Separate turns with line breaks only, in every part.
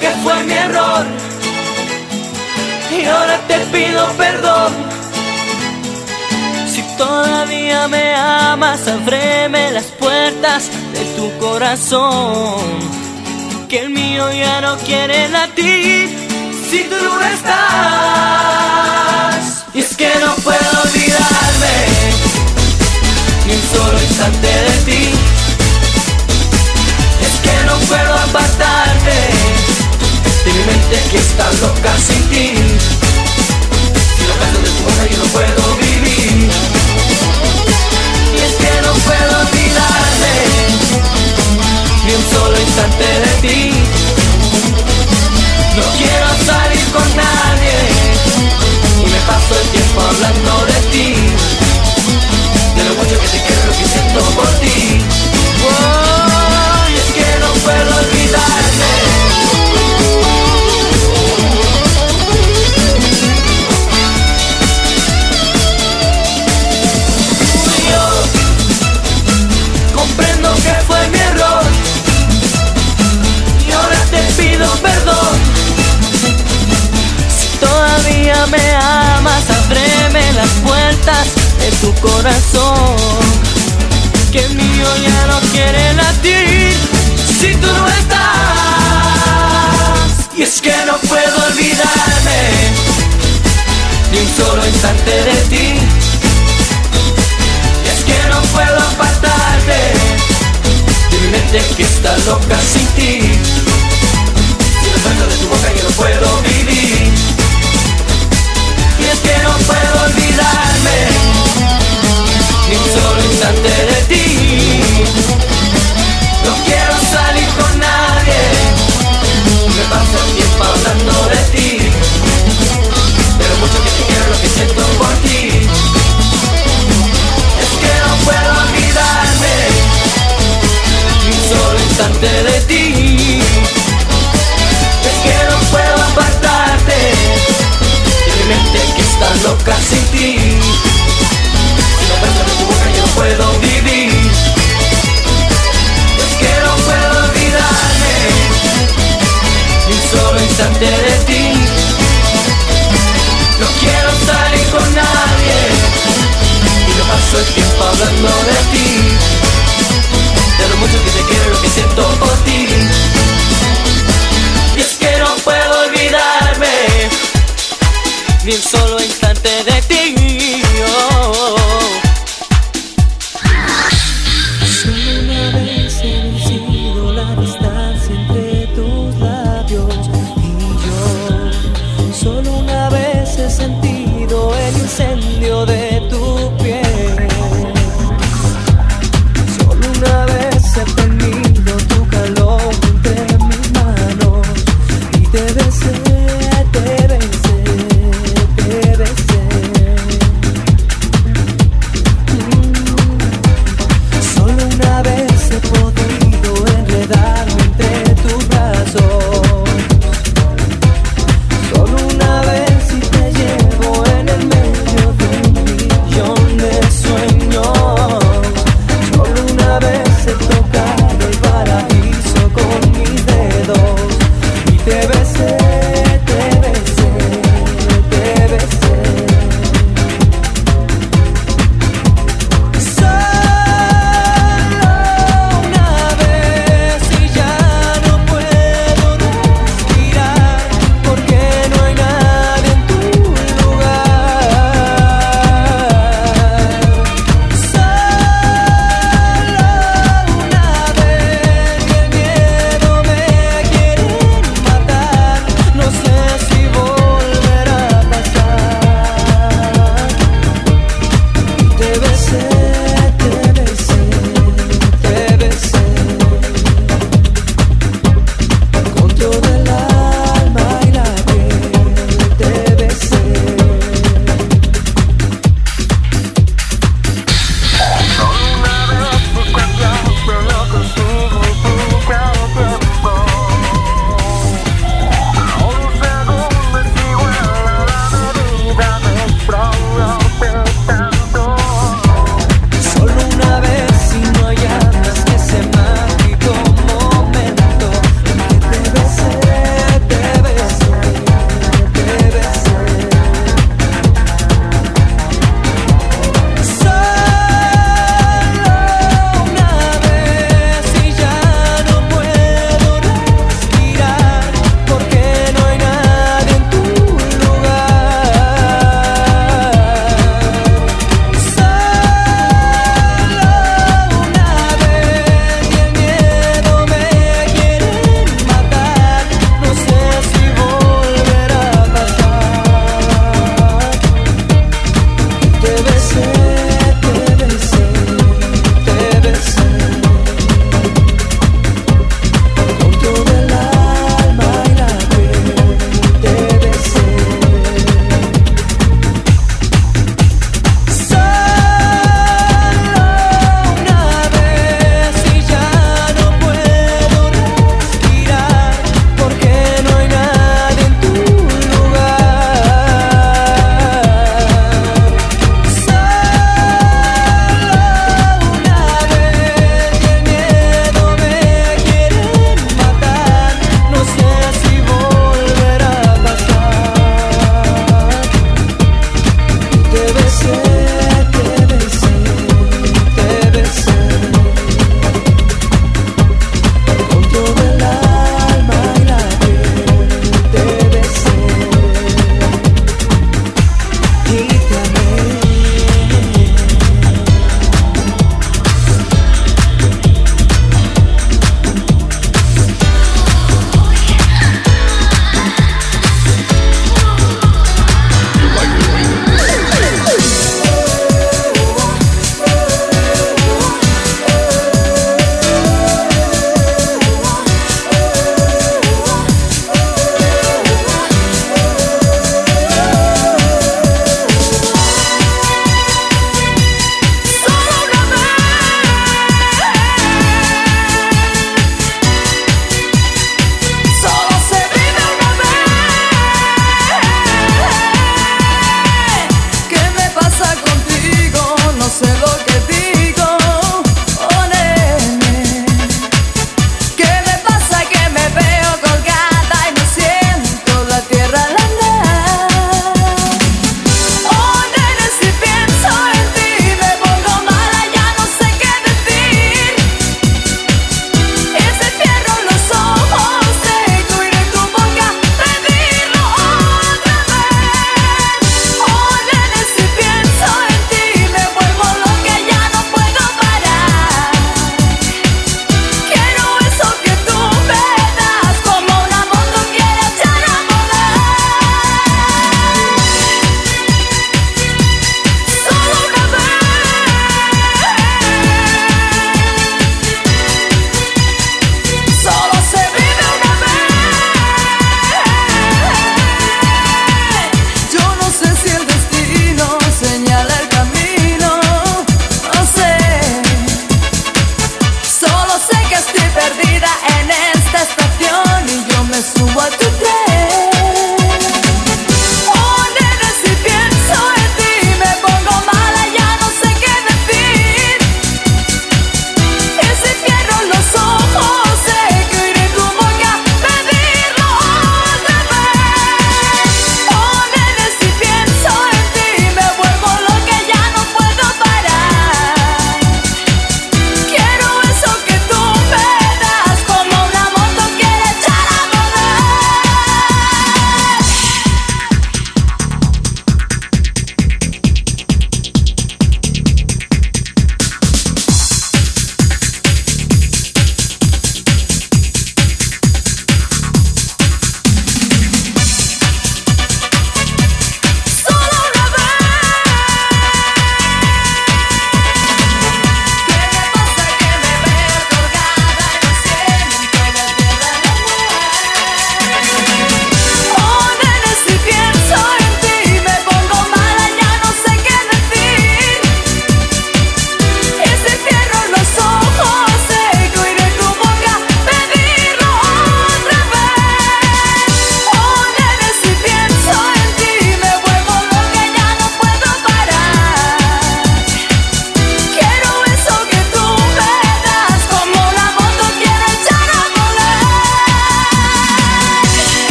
que
fue mi error y ahora te pido perdón. Si todavía me amas, ábreme las puertas de tu corazón, que el mío ya no quiere latir si tú no estás. Y es que no puedo olvidarme ni un solo instante de ti. Es que no puedo apagar mi mente que está loca sin ti. Si no canto de tu boca yo no puedo vivir. Y es que no puedo
olvidarme ni un solo instante de ti. No quiero salir con nadie y me paso el tiempo hablando de ti. De lo mucho que te quiero, y lo que siento por ti. me amas, ábreme las puertas de tu corazón. Que el mío ya no quiere latir si tú no estás. Y es que no puedo olvidarme ni un solo instante de ti. Y es que no puedo apartarte de mi mente que está loca. El tiempo hablando de ti. De lo mucho que te quiero, lo que siento por ti. Y es que no puedo olvidarme ni un solo instante de ti.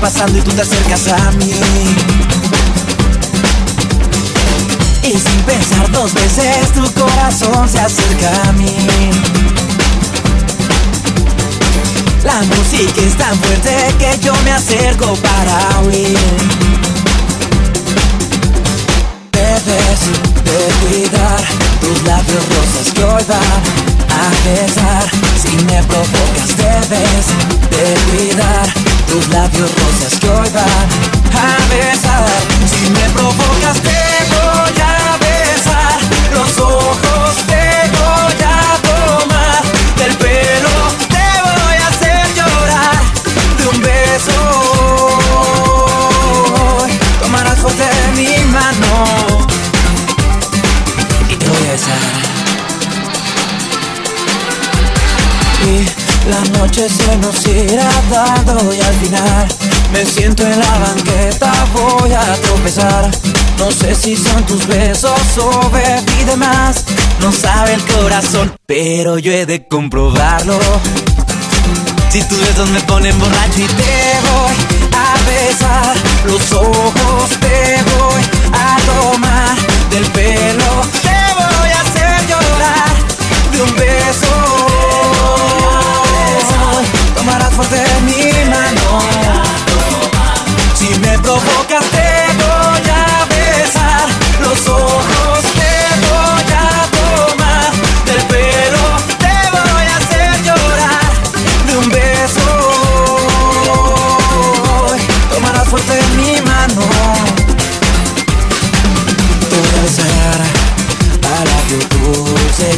Pasando y tú te acercas a mí. Y sin pensar dos veces tu corazón se acerca a mí. La música es tan fuerte que yo me acerco para oír. Debes de cuidar tus labios rosas que hoy van a besar. Si me provocas, debes de cuidar a besar. Si me provocas, te voy a besar. Los ojos te voy a tomar del pelo. Te voy a hacer llorar de un beso. Tomarás fuerte mi mano y te voy a besar. Y la noche se nos irá dando y al final me siento en la banqueta, voy a tropezar. No sé si son tus besos o bebí de más, no sabe el corazón, pero yo he de comprobarlo. Si tus besos me ponen borracho y te voy a besar los ojos, te voy a tomar del pelo, te voy a hacer llorar de un beso. Tomarás fuerte mi mano bocas te voy a besar, los ojos te voy a tomar, del pelo te voy a hacer llorar, de un beso hoy, tomarás fuerte en mi mano.
Tú besar
a la que tú se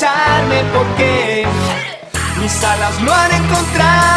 marcharme porque mis alas no han encontrado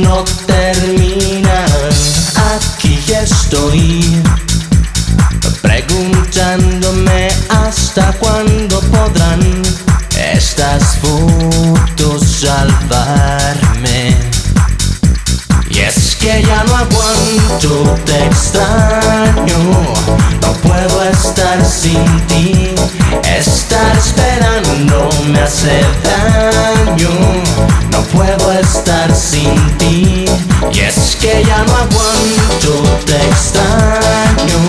no
termina. Aquí estoy preguntándome hasta cuándo podrán estas fotos salvarme. Y es que ya no aguanto, te extraño, no puedo estar sin ti. Estar esperando me hace daño no puedo estar sin ti. Y es que ya no aguanto, te extraño.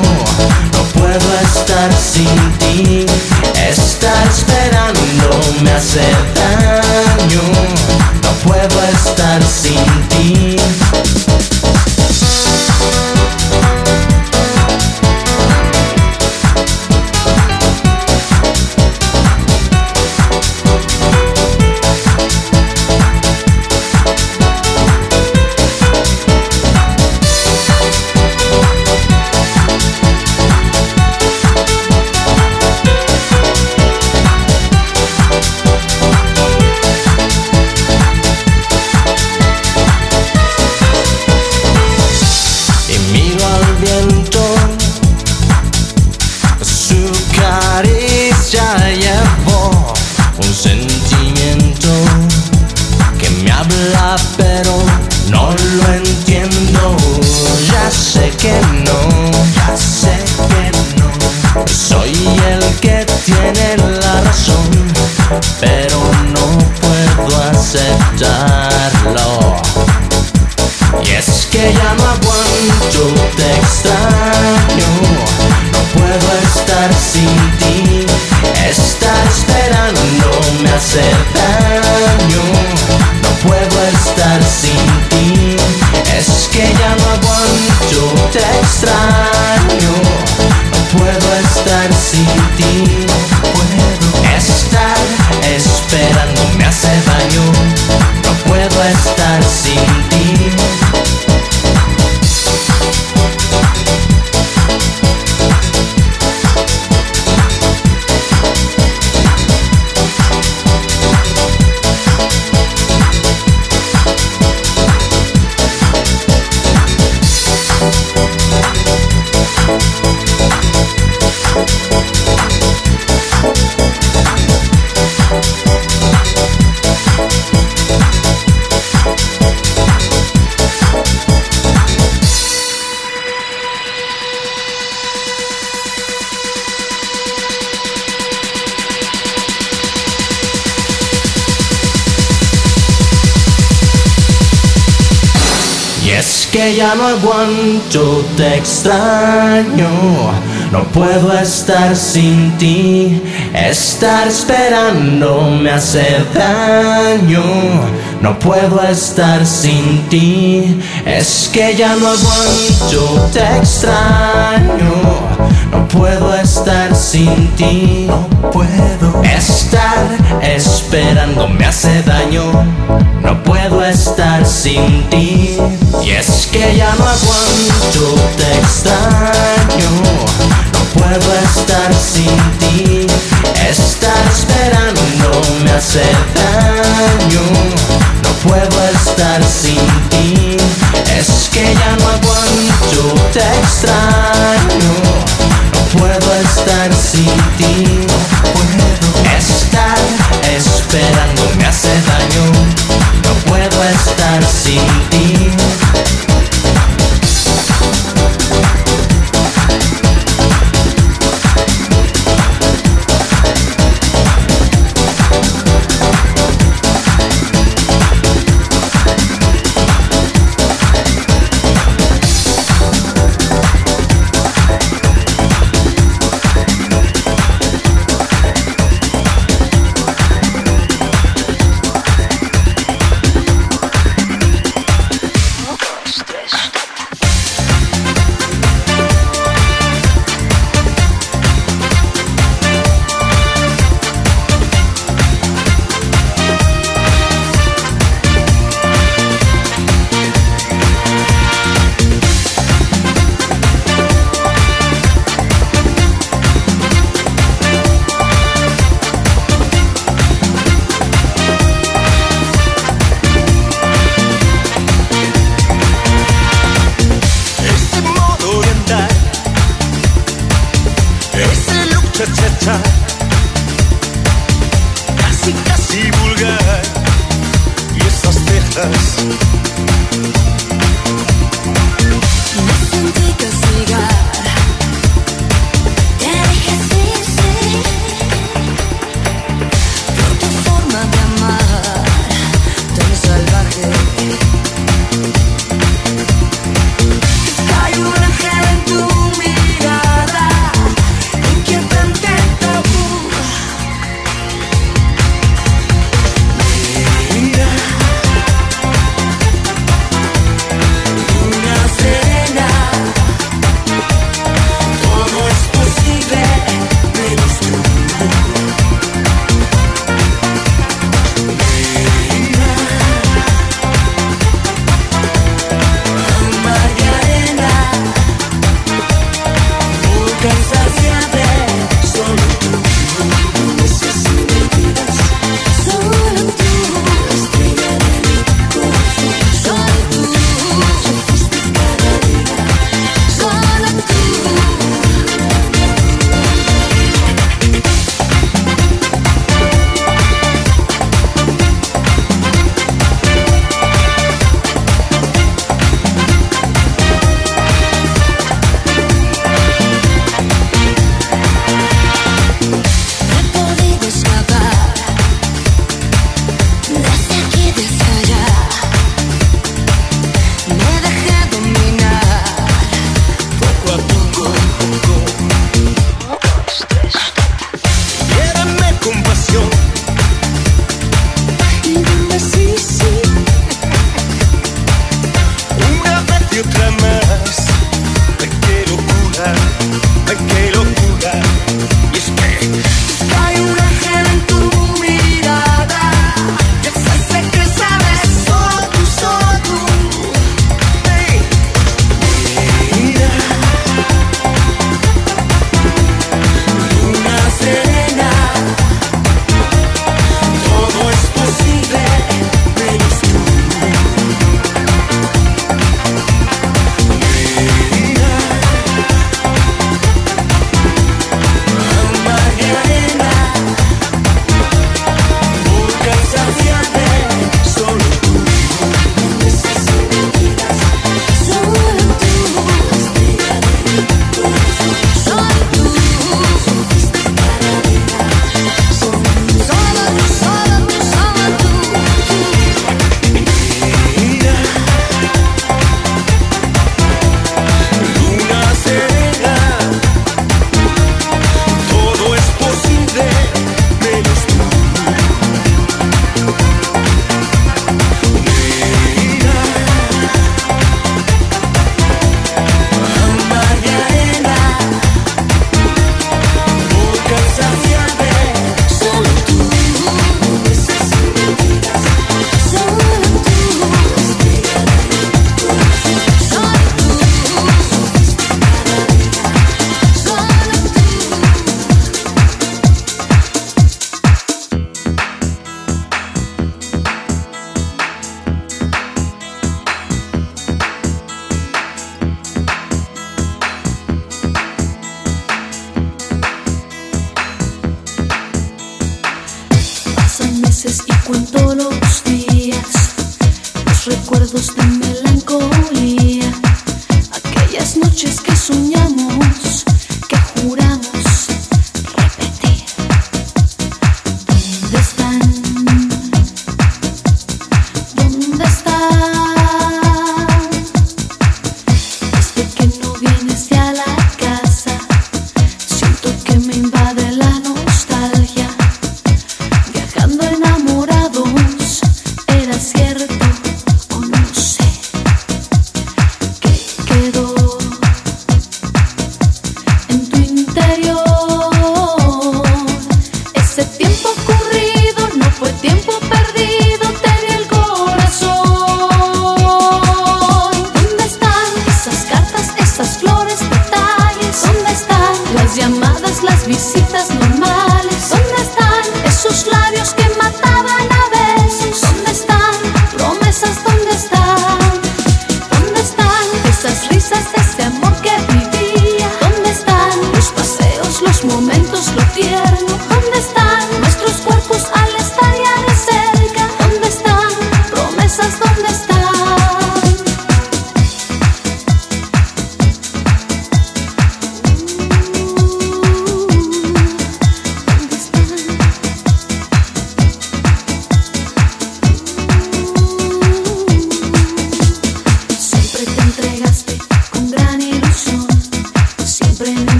No puedo estar sin ti. Estar esperando me hace daño. No puedo estar sin ti. extraño, no puedo estar sin ti, puedo estar esperando. no aguanto, te extraño. No puedo estar sin ti, estar esperando me hace daño. No puedo estar sin ti, es que ya no aguanto, te extraño. No puedo estar sin ti, no puedo estar esperando me hace daño. No puedo estar sin ti y es que ya no aguanto, te extraño. No puedo estar sin ti, estar esperando me hace daño. No puedo estar sin ti, es que ya no aguanto, te extraño. No puedo estar sin ti, puedo estar esperando me hace daño. No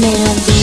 Melodía.